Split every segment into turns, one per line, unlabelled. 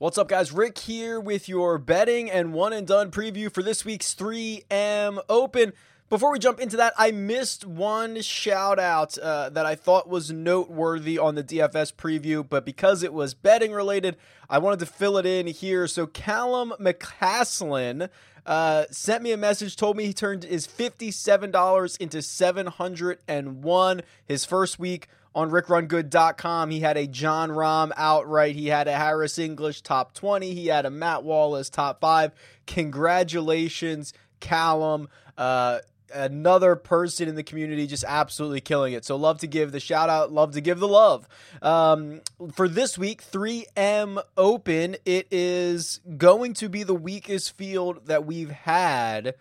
What's up, guys? Rick here with your betting and one and done preview for this week's 3M Open. Before we jump into that, I missed one shout out uh, that I thought was noteworthy on the DFS preview, but because it was betting related, I wanted to fill it in here. So, Callum McCaslin uh, sent me a message, told me he turned his $57 into 701 his first week on rickrungood.com. He had a Jon Rahm outright. He had a Harris English top 20. He had a Matt Wallace top five. Congratulations, Callum. Uh, another person in the community just absolutely killing it. So love to give the shout out, love to give the love. Um, for this week, 3M Open, it is going to be the weakest field that we've had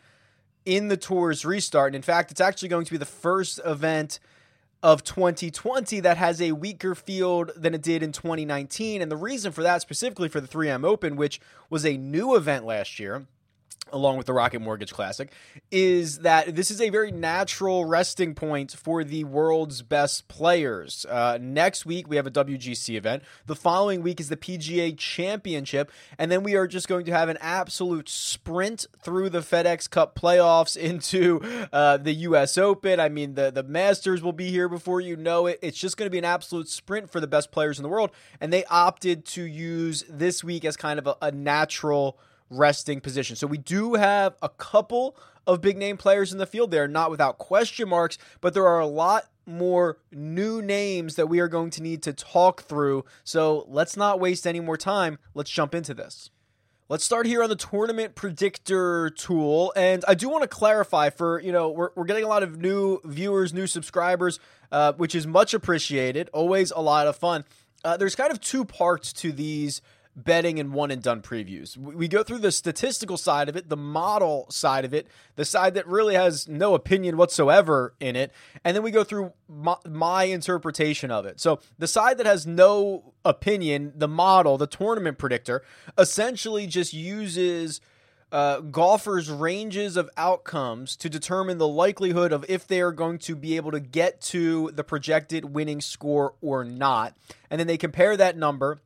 in the tour's restart. And in fact, it's actually going to be the first event of 2020 that has a weaker field than it did in 2019. And the reason for that, specifically for the 3M Open, which was a new event last year, along with the Rocket Mortgage Classic, is that this is a very natural resting point for the world's best players. Uh, next week, we have a WGC event. The following week is the PGA Championship. And then we are just going to have an absolute sprint through the FedEx Cup playoffs into uh, the U.S. Open. I mean, the, the Masters will be here before you know it. It's just going to be an absolute sprint for the best players in the world. And they opted to use this week as kind of a, a natural resting position. So we do have a couple of big name players in the field there, not without question marks, but there are a lot more new names that we are going to need to talk through. So let's not waste any more time. Let's jump into this. Let's start here on the tournament predictor tool. And I do want to clarify for, you know, we're, we're getting a lot of new viewers, new subscribers, uh, which is much appreciated. Always a lot of fun. Uh, there's kind of two parts to these betting and one and done previews. We go through the statistical side of it, the model side of it, the side that really has no opinion whatsoever in it, and then we go through my, my, interpretation of it. So, the side that has no opinion, the model, the tournament predictor, essentially just uses uh, golfers' ranges of outcomes to determine the likelihood of if they are going to be able to get to the projected winning score or not. And then they compare that number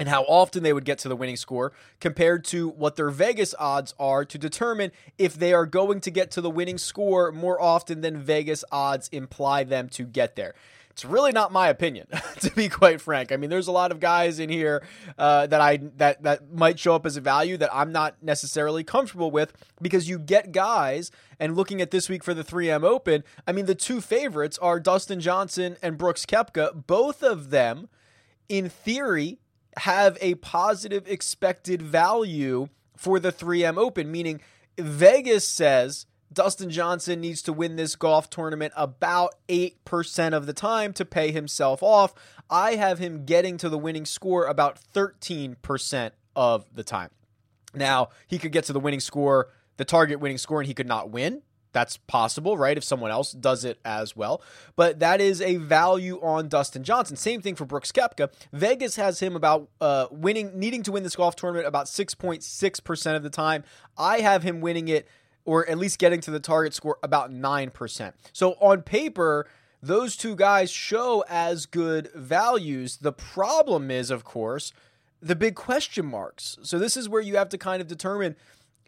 and how often they would get to the winning score compared to what their Vegas odds are to determine if they are going to get to the winning score more often than Vegas odds imply them to get there. It's really not my opinion, to be quite frank. I mean, there's a lot of guys in here uh, that I that that might show up as a value that I'm not necessarily comfortable with because you get guys. And looking at this week for the 3M Open, I mean, the two favorites are Dustin Johnson and Brooks Koepka. Both of them, in theory, have a positive expected value for the 3M Open, meaning Vegas says Dustin Johnson needs to win this golf tournament about 8% of the time to pay himself off. I have him getting to the winning score about 13% of the time. Now, he could get to the winning score, the target winning score, and he could not win. That's possible, right? If someone else does it as well. But that is a value on Dustin Johnson. Same thing for Brooks Koepka. Vegas has him about uh, winning, needing to win this golf tournament about 6.6% of the time. I have him winning it or at least getting to the target score about 9%. So on paper, those two guys show as good values. The problem is, of course, the big question marks. So this is where you have to kind of determine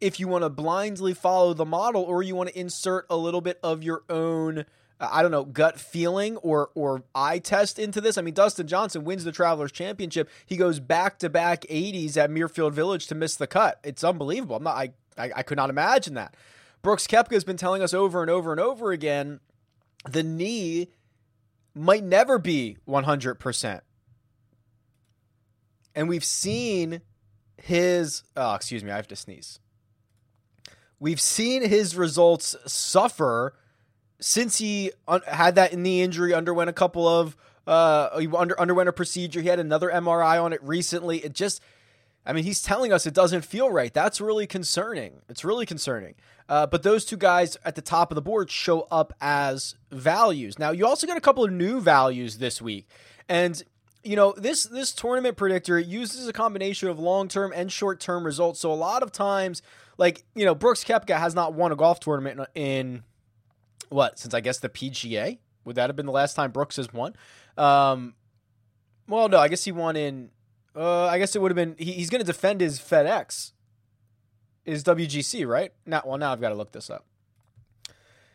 if you want to blindly follow the model or you want to insert a little bit of your own I don't know, gut feeling or or eye test into this. I mean, Dustin Johnson wins the Travelers Championship. He goes back to back 80s at Muirfield Village to miss the cut. It's unbelievable. I'm not I, I, I could not imagine that. Brooks Koepka has been telling us over and over and over again the knee might never be 100%. And we've seen his oh, excuse me, I have to sneeze. We've seen his results suffer since he un- had that knee injury, underwent a couple of uh, he under- underwent a procedure. He had another MRI on it recently. It just, I mean, he's telling us it doesn't feel right. That's really concerning. It's really concerning. Uh, but those two guys at the top of the board show up as values. Now, you also got a couple of new values this week, and you know this this tournament predictor uses a combination of long term and short term results. So a lot of times like you know Brooks Koepka has not won a golf tournament in, in what since I guess the PGA. Would that have been the last time Brooks has won? Um, well, no, I guess he won in Uh, I guess it would have been. He, he's going to defend his FedEx, his WGC, right? Now, well, now I've got to look this up.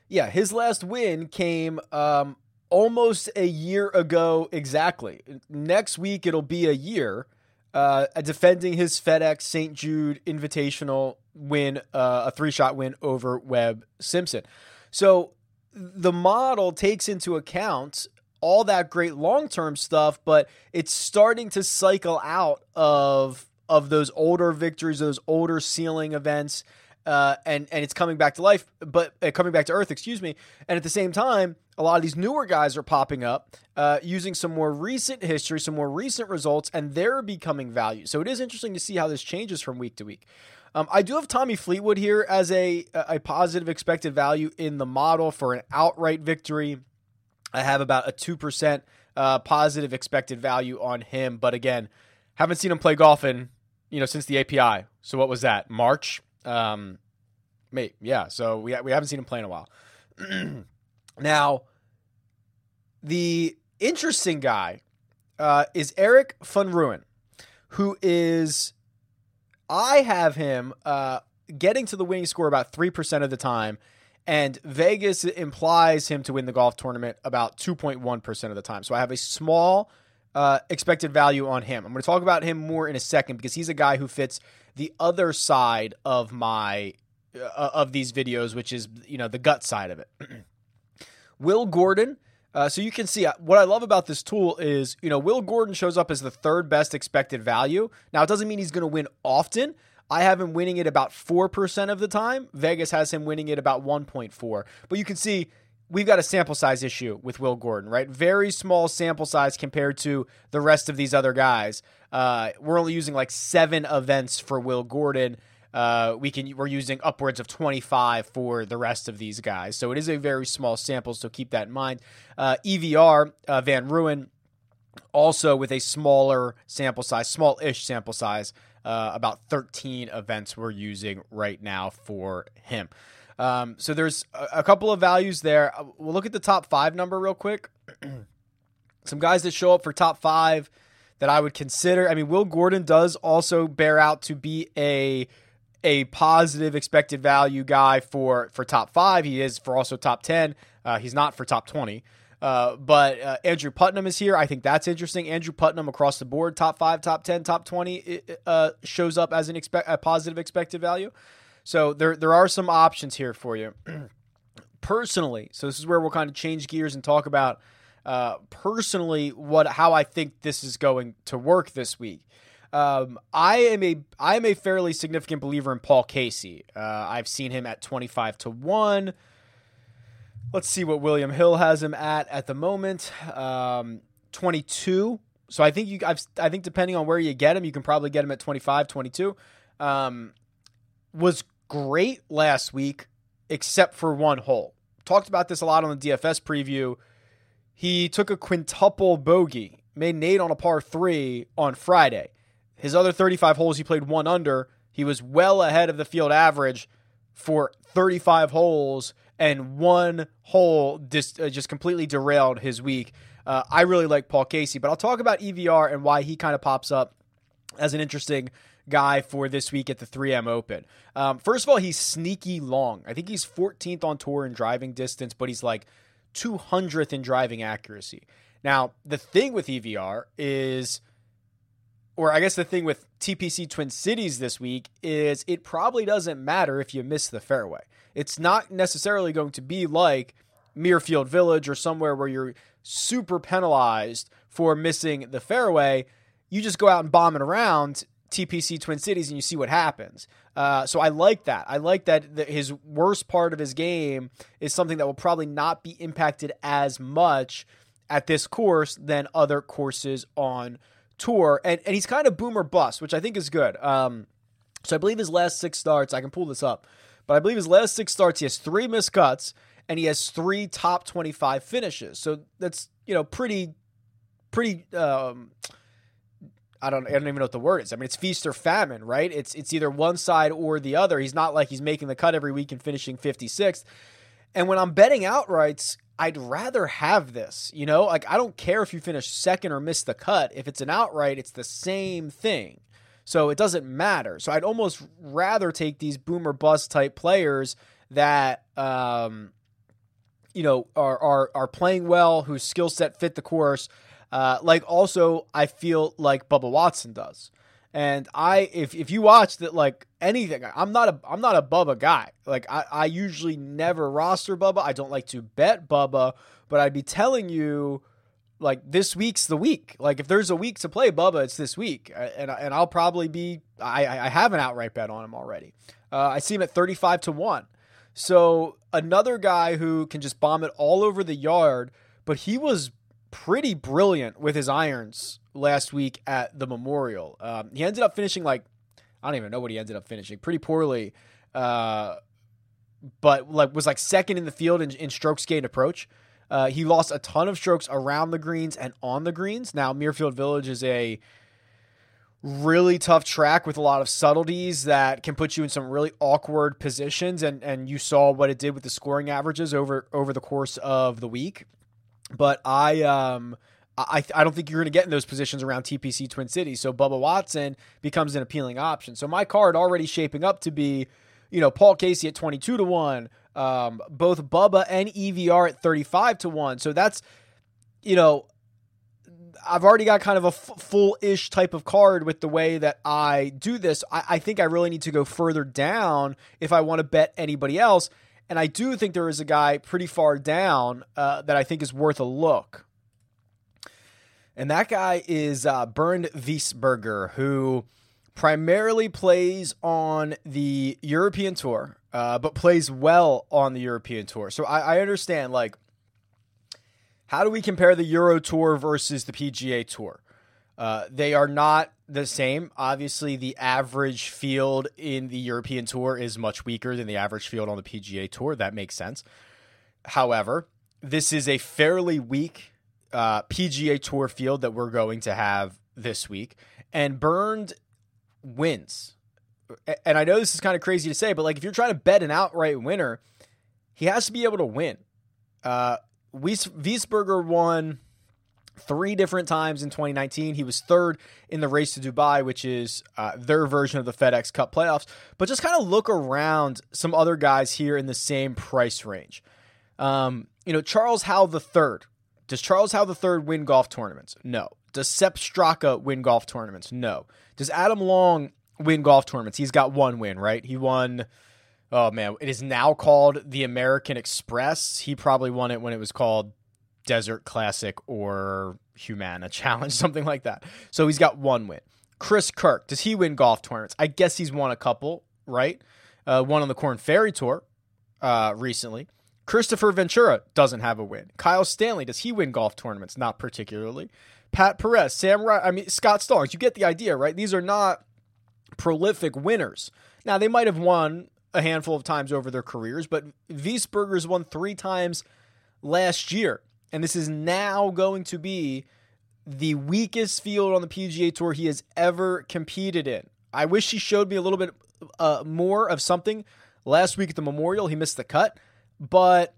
Yeah, his last win came um, almost a year ago exactly. Next week it'll be a year uh, defending his FedEx St. Jude Invitational win, uh, a three shot win over Webb Simpson. So the model takes into account all that great long term stuff, but it's starting to cycle out of of those older victories, those older ceiling events, uh, and and it's coming back to life, but uh, coming back to earth, excuse me. And at the same time, a lot of these newer guys are popping up uh, using some more recent history, some more recent results, and they're becoming value. So it is interesting to see how this changes from week to week. Um, I do have Tommy Fleetwood here as a a positive expected value in the model for an outright victory. I have about a two percent uh, positive expected value on him, but again, haven't seen him play golf in you know since the API. So what was that? March. Um, mate, yeah. So we we haven't seen him play in a while. now, the interesting guy uh, is Erik Rooyen, who is I have him uh, getting to the winning score about 3% of the time, and Vegas implies him to win the golf tournament about 2.1% of the time. So I have a small uh, expected value on him. I'm going to talk about him more in a second because he's a guy who fits the other side of my uh, of these videos, which is you know the gut side of it. Will Gordon uh, so you can see uh, what I love about this tool is, you know, Will Gordon shows up as the third best expected value. Now, it doesn't mean he's going to win often. I have him winning it about 4% of the time. Vegas has him winning it about 1.4. But you can see we've got a sample size issue with Will Gordon, right? Very small sample size compared to the rest of these other guys. Uh, we're only using like seven events for Will Gordon. Uh, we can we're using upwards of 25 for the rest of these guys. So it is a very small sample, so keep that in mind. Uh, EVR uh, Van Rooyen also with a smaller sample size, small-ish sample size, uh, about 13 events we're using right now for him. Um, so there's a, a, couple of values there. Uh, we'll look at the top five number real quick. Some guys that show up for top five that I would consider. I mean, Will Gordon does also bear out to be a a positive expected value guy for for top five. He is for also top ten. Uh, he's not for top twenty. Uh, but uh, Andrew Putnam is here. I think that's interesting. Andrew Putnam across the board, top five, top ten, top twenty, uh, shows up as an a positive expected value. So there there are some options here for you. personally, so this is where we'll kind of change gears and talk about uh, personally what how I think this is going to work this week. Um, I am a I am a fairly significant believer in Paul Casey. Uh, I've seen him at twenty five to one. Let's see what William Hill has him at at the moment. Um, twenty two. So I think you I've, I think depending on where you get him, you can probably get him at 25, 22. Um, was great last week, except for one hole. Talked about this a lot on the DFS preview. He took a quintuple bogey, made an eight on a par three on Friday. His other 35 holes, he played one under. He was well ahead of the field average for 35 holes, and one hole just, uh, just completely derailed his week. Uh, I really like Paul Casey, but I'll talk about EVR and why he kind of pops up as an interesting guy for this week at the 3M Open. Um, first of all, he's sneaky long. I think he's 14th on tour in driving distance, but he's like 200th in driving accuracy. Now, the thing with EVR is or I guess the thing with TPC Twin Cities this week is it probably doesn't matter if you miss the fairway. It's not necessarily going to be like Muirfield Village or somewhere where you're super penalized for missing the fairway. You just go out and bomb it around TPC Twin Cities and you see what happens. Uh, so I like that. I like that the, his worst part of his game is something that will probably not be impacted as much at this course than other courses on tour, and, and he's kind of boomer bust, which I think is good. Um, so I believe his last six starts, I can pull this up, but I believe his last six starts, he has three missed cuts and he has three top 25 finishes. So that's, you know, pretty, pretty, um, I don't, I don't even know what the word is. I mean, it's feast or famine, right? It's, it's either one side or the other. He's not like he's making the cut every week and finishing 56th. And when I'm betting outrights, I'd rather have this. You know, like I don't care if you finish second or miss the cut. If it's an outright, it's the same thing. So it doesn't matter. So I'd almost rather take these boomer bust type players that um, you know are are are playing well, whose skill set fit the course. Uh, like also, I feel like Bubba Watson does. And I, if if you watch that, like anything, I'm not a I'm not a Bubba guy. Like I, I usually never roster Bubba. I don't like to bet Bubba, but I'd be telling you, like this week's the week. Like if there's a week to play Bubba, it's this week, and and I'll probably be. I I have an outright bet on him already. Uh, I see him at 35 to one. So another guy who can just bomb it all over the yard, but he was pretty brilliant with his irons last week at the Memorial. Um, he ended up finishing like I don't even know what he ended up finishing pretty poorly, uh, but like was like second in the field in, in strokes gained approach. Uh, he lost a ton of strokes around the greens and on the greens. Now Muirfield Village is a really tough track with a lot of subtleties that can put you in some really awkward positions and and you saw what it did with the scoring averages over over the course of the week but I um I, I don't think you're going to get in those positions around TPC Twin Cities. So Bubba Watson becomes an appealing option. So my card already shaping up to be, you know, Paul Casey at 22 to 1, um, both Bubba and EVR at 35 to 1. So that's, you know, I've already got kind of a f- full ish type of card with the way that I do this. I, I think I really need to go further down if I want to bet anybody else. And I do think there is a guy pretty far down uh, that I think is worth a look. And that guy is uh, Bernd Wiesberger, who primarily plays on the European Tour, uh, but plays well on the European Tour. So I, I understand, like, how do we compare the Euro Tour versus the PGA Tour? Uh, they are not the same. Obviously, the average field in the European Tour is much weaker than the average field on the PGA Tour. That makes sense. However, this is a fairly weak uh, PGA Tour field that we're going to have this week, and Bernd wins. And I know this is kind of crazy to say, but like if you're trying to bet an outright winner, he has to be able to win. Uh, Wiesberger won three different times in 2019. He was third in the race to Dubai, which is uh, their version of the FedEx Cup playoffs. But just kind of look around some other guys here in the same price range. Um, you know, Charles Howell III. Does Charles Howell III win golf tournaments? No. Does Sepp Straka win golf tournaments? No. Does Adam Long win golf tournaments? He's got one win, right? He won. Oh man, it is now called the American Express. He probably won it when it was called Desert Classic or Humana Challenge, something like that. So he's got one win. Chris Kirk, does he win golf tournaments? I guess he's won a couple, right? Uh, one on the Corn Ferry Tour uh, recently. Kristoffer Ventura doesn't have a win. Kyle Stanley, does he win golf tournaments? Not particularly. Pat Perez, Sam, I mean Scott Stallings. You get the idea, right? These are not prolific winners. Now they might have won a handful of times over their careers, but Wiesberger's won three times last year and this is now going to be the weakest field on the PGA Tour he has ever competed in. I wish he showed me a little bit uh, more of something last week at the Memorial. He missed the cut, but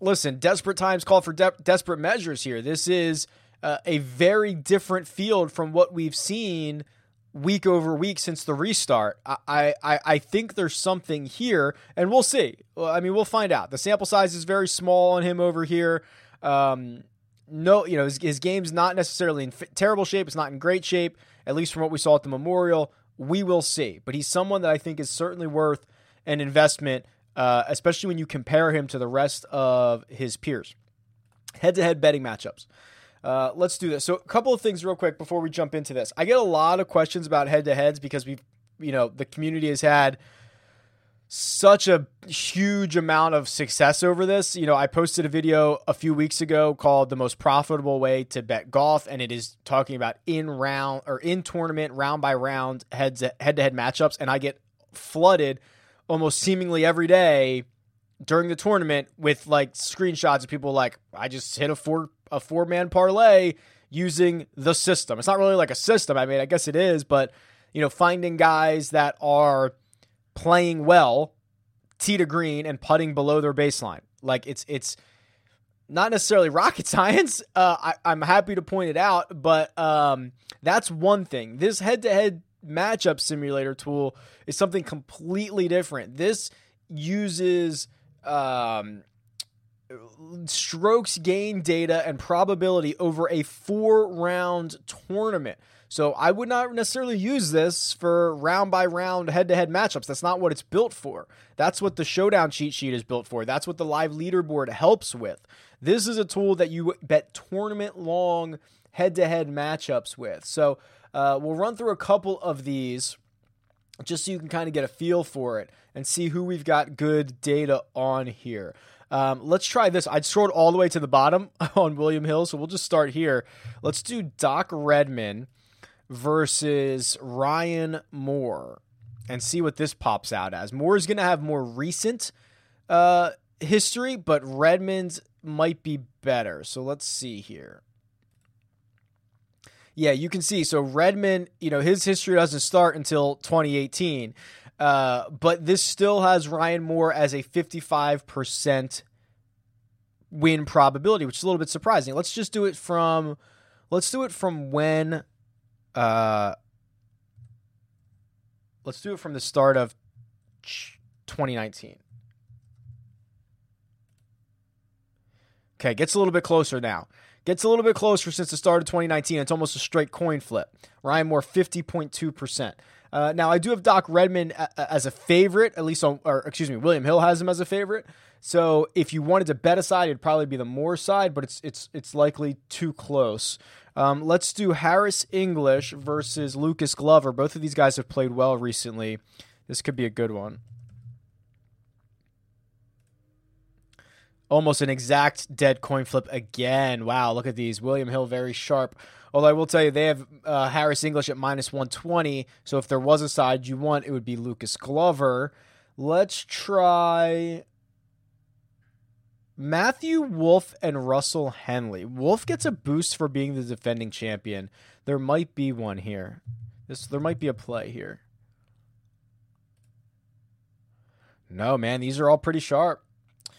listen, desperate times call for de- desperate measures here. This is uh, a very different field from what we've seen week over week since the restart. I, I, I think there's something here, and we'll see. I mean, we'll find out. The sample size is very small on him over here. Um, no, you know, his, his game's not necessarily in f- terrible shape. It's not in great shape, at least from what we saw at the Memorial. We will see. But he's someone that I think is certainly worth an investment, uh, especially when you compare him to the rest of his peers. Head to head betting matchups. Uh, let's do this. So, a couple of things real quick before we jump into this. I get a lot of questions about head to heads because we've, you know, the community has had such a huge amount of success over this. You know, I posted a video a few weeks ago called The Most Profitable Way to Bet Golf, and it is talking about in round or in tournament, round by round, heads head to head matchups. And I get flooded almost seemingly every day during the tournament with like screenshots of people like, I just hit a four a four man parlay using the system. It's not really like a system. I mean, I guess it is, but you know, finding guys that are playing well, tee to green, and putting below their baseline. Like it's it's not necessarily rocket science. Uh, I, am happy to point it out, but um, that's one thing. This head-to-head matchup simulator tool is something completely different. This uses um, strokes gain data and probability over a four round tournament. So I would not necessarily use this for round by round head to head matchups. That's not what it's built for. That's what the showdown cheat sheet is built for. That's what the live leaderboard helps with. This is a tool that you bet tournament long head to head matchups with. So uh, we'll run through a couple of these just so you can kind of get a feel for it and see who we've got good data on here. Um, let's try this. I'd scrolled all the way to the bottom on William Hill, so we'll just start here. Let's do Doc Redman versus Ryan Moore and see what this pops out as. Moore is going to have more recent uh, history, but Redman's might be better. So let's see here. Yeah, you can see. So Redmond, you know, his history doesn't start until 2018. Uh, but this still has Ryan Moore as a 55% win probability, which is a little bit surprising. Let's just do it from let's do it from when uh let's do it from the start of 2019. Okay, gets a little bit closer now. Gets a little bit closer since the start of 2019. It's almost a straight coin flip. Ryan Moore, 50.2%. Uh, now, I do have Doc Redman as a favorite, at least on, or excuse me, William Hill has him as a favorite. So if you wanted to bet a side, it'd probably be the Moore side, but it's it's it's likely too close. Um, let's do Harris English versus Lucas Glover. Both of these guys have played well recently. This could be a good one. Almost an exact dead coin flip again. Wow, look at these. William Hill very sharp. Although I will tell you, they have uh, Harris English at minus 120. So if there was a side you want, it would be Lucas Glover. Let's try Matthew Wolff and Russell Henley. Wolff gets a boost for being the defending champion. There might be one here. This there might be a play here. No, man, these are all pretty sharp.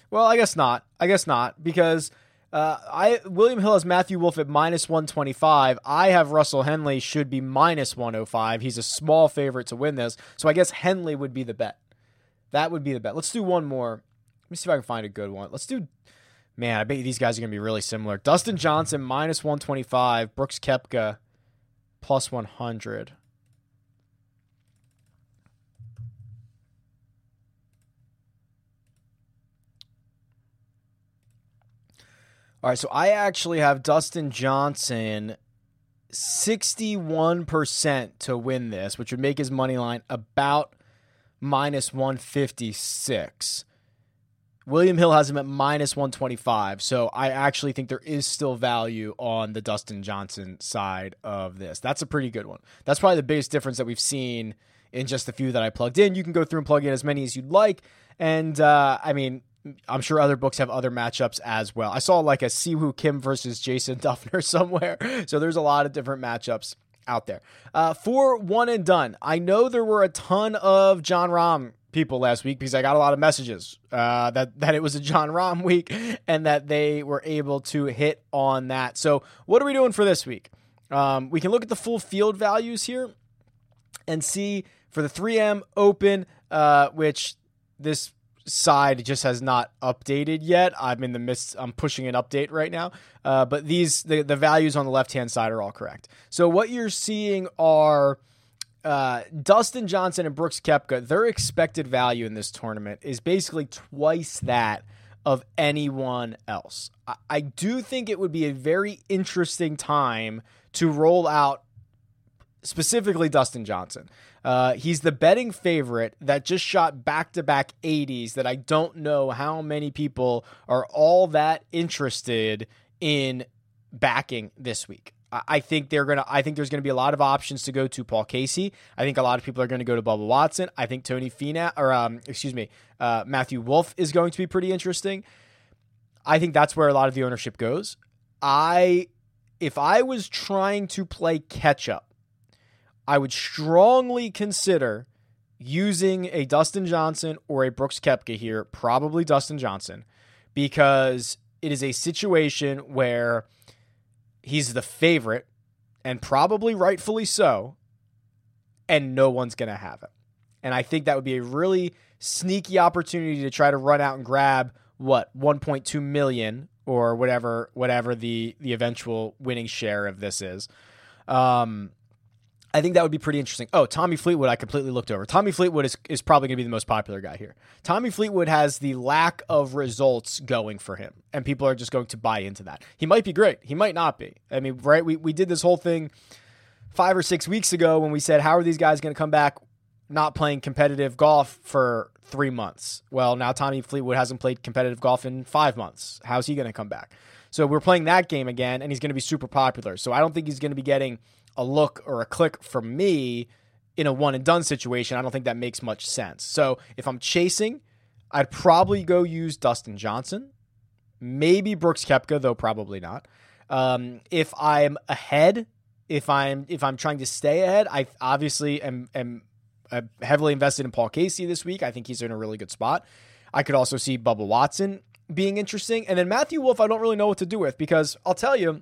Well, I guess not. I guess not because uh, I William Hill has Matthew Wolff at minus 125. I have Russell Henley should be minus 105. He's a small favorite to win this. So I guess Henley would be the bet. That would be the bet. Let's do one more. Let me see if I can find a good one. Let's do Man, I bet these guys are going to be really similar. Dustin Johnson minus 125, Brooks Koepka plus 100. All right, so I actually have Dustin Johnson 61% to win this, which would make his money line about minus 156. William Hill has him at minus 125. So I actually think there is still value on the Dustin Johnson side of this. That's a pretty good one. That's probably the biggest difference that we've seen in just the few that I plugged in. You can go through and plug in as many as you'd like. And uh, I mean, I'm sure other books have other matchups as well. I saw like a Siwoo Kim versus Jason Dufner somewhere. So there's a lot of different matchups out there. Uh, for one and done, I know there were a ton of Jon Rahm people last week because I got a lot of messages uh, that that it was a Jon Rahm week and that they were able to hit on that. So what are we doing for this week? Um, we can look at the full field values here and see for the 3M Open, uh, which this side just has not updated yet. I'm in the midst. I'm pushing an update right now, uh, but these the the values on the left hand side are all correct. So what you're seeing are. Uh, Dustin Johnson and Brooks Koepka, their expected value in this tournament is basically twice that of anyone else. I, I do think it would be a very interesting time to roll out specifically Dustin Johnson. Uh, he's the betting favorite that just shot back to back 80s that I don't know how many people are all that interested in backing this week. I think they're gonna. I think there's gonna be a lot of options to go to Paul Casey. I think a lot of people are gonna go to Bubba Watson. I think Tony Finau or um, excuse me, uh, Matthew Wolff is going to be pretty interesting. I think that's where a lot of the ownership goes. I, if I was trying to play catch up, I would strongly consider using a Dustin Johnson or a Brooks Koepka here, probably Dustin Johnson, because it is a situation where he's the favorite and probably rightfully so, and no one's going to have it. And I think that would be a really sneaky opportunity to try to run out and grab what 1.2 million or whatever whatever the the eventual winning share of this is. Um, I think that would be pretty interesting. Oh, Tommy Fleetwood, I completely looked over. Tommy Fleetwood is, is probably going to be the most popular guy here. Tommy Fleetwood has the lack of results going for him, and people are just going to buy into that. He might be great. He might not be. I mean, right? We, we did this whole thing five or six weeks ago when we said, how are these guys going to come back not playing competitive golf for three months? Well, now Tommy Fleetwood hasn't played competitive golf in five months. How's he going to come back? So we're playing that game again, and he's going to be super popular. So I don't think he's going to be getting – a look or a click from me in a one and done situation, I don't think that makes much sense. So if I'm chasing, I'd probably go use Dustin Johnson, maybe Brooks Koepka, though probably not. Um, if I'm ahead, if I'm if I'm trying to stay ahead, I obviously am, am uh, heavily invested in Paul Casey this week. I think he's in a really good spot. I could also see Bubba Watson being interesting, and then Matthew Wolff. I don't really know what to do with because I'll tell you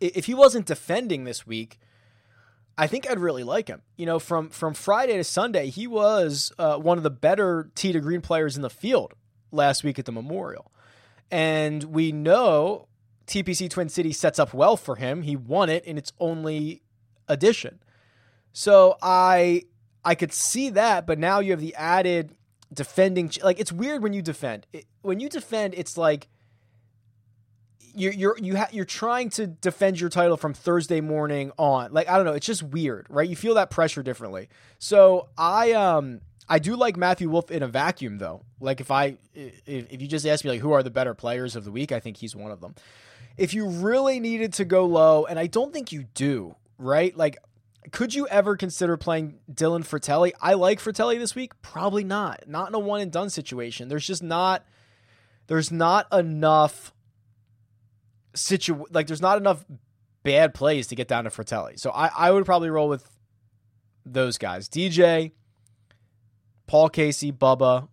if he wasn't defending this week, I think I'd really like him. You know, from from Friday to Sunday, he was uh, one of the better tee to green players in the field last week at the Memorial, and we know TPC Twin City sets up well for him. He won it in its only edition, so I I could see that. But now you have the added defending. Like it's weird when you defend. It, when you defend, it's like you're you're you ha- you're trying to defend your title from Thursday morning on. Like I don't know, it's just weird, right? You feel that pressure differently. So I um I do like Matthew Wolff in a vacuum though. Like if I if, if you just ask me like who are the better players of the week, I think he's one of them. If you really needed to go low, and I don't think you do, right? Like could you ever consider playing Dylan Frittelli? I like Frittelli this week. Probably not. Not in a one and done situation. There's just not there's not enough situ like there's not enough bad plays to get down to Frittelli. So I, I would probably roll with those guys. DJ, Paul Casey, Bubba,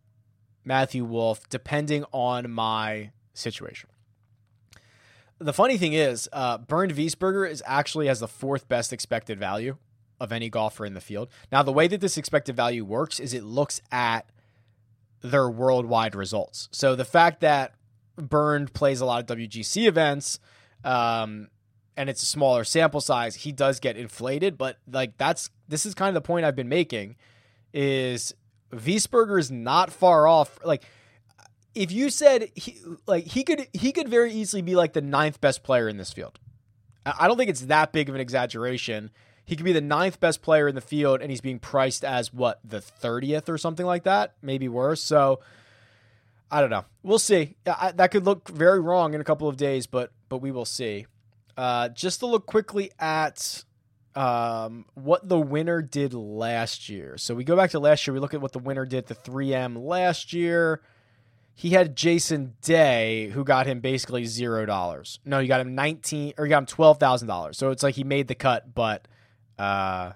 Matthew Wolff, depending on my situation. The funny thing is, uh, Bernd Wiesberger is actually has the fourth best expected value of any golfer in the field. Now, the way that this expected value works is it looks at their worldwide results. So the fact that Bernd plays a lot of WGC events, um, and it's a smaller sample size. He does get inflated, but like that's this is kind of the point I've been making is Wiesberger is not far off. Like if you said he like he could he could very easily be like the ninth best player in this field. I don't think it's that big of an exaggeration. He could be the ninth best player in the field, and he's being priced as what the thirtieth or something like that, maybe worse. So I don't know. We'll see. I, that could look very wrong in a couple of days, but but we will see. Uh, just to look quickly at um, what the winner did last year. So we go back to last year. We look at what the winner did to 3M last year. He had Jason Day, who got him basically zero dollars. No, you got him nineteen, or you got him twelve thousand dollars. So it's like he made the cut, but uh,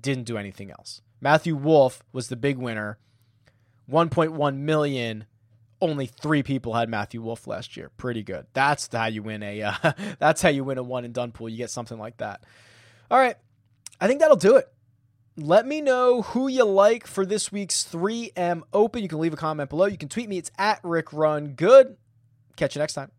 didn't do anything else. Matthew Wolff was the big winner, one point one million only three people had Matthew Wolff last year. Pretty good. That's how you win a. Uh, that's how you win a one and done pool. You get something like that. All right, I think that'll do it. Let me know who you like for this week's 3M Open. You can leave a comment below. You can tweet me. It's at Rick Run Good. Catch you next time.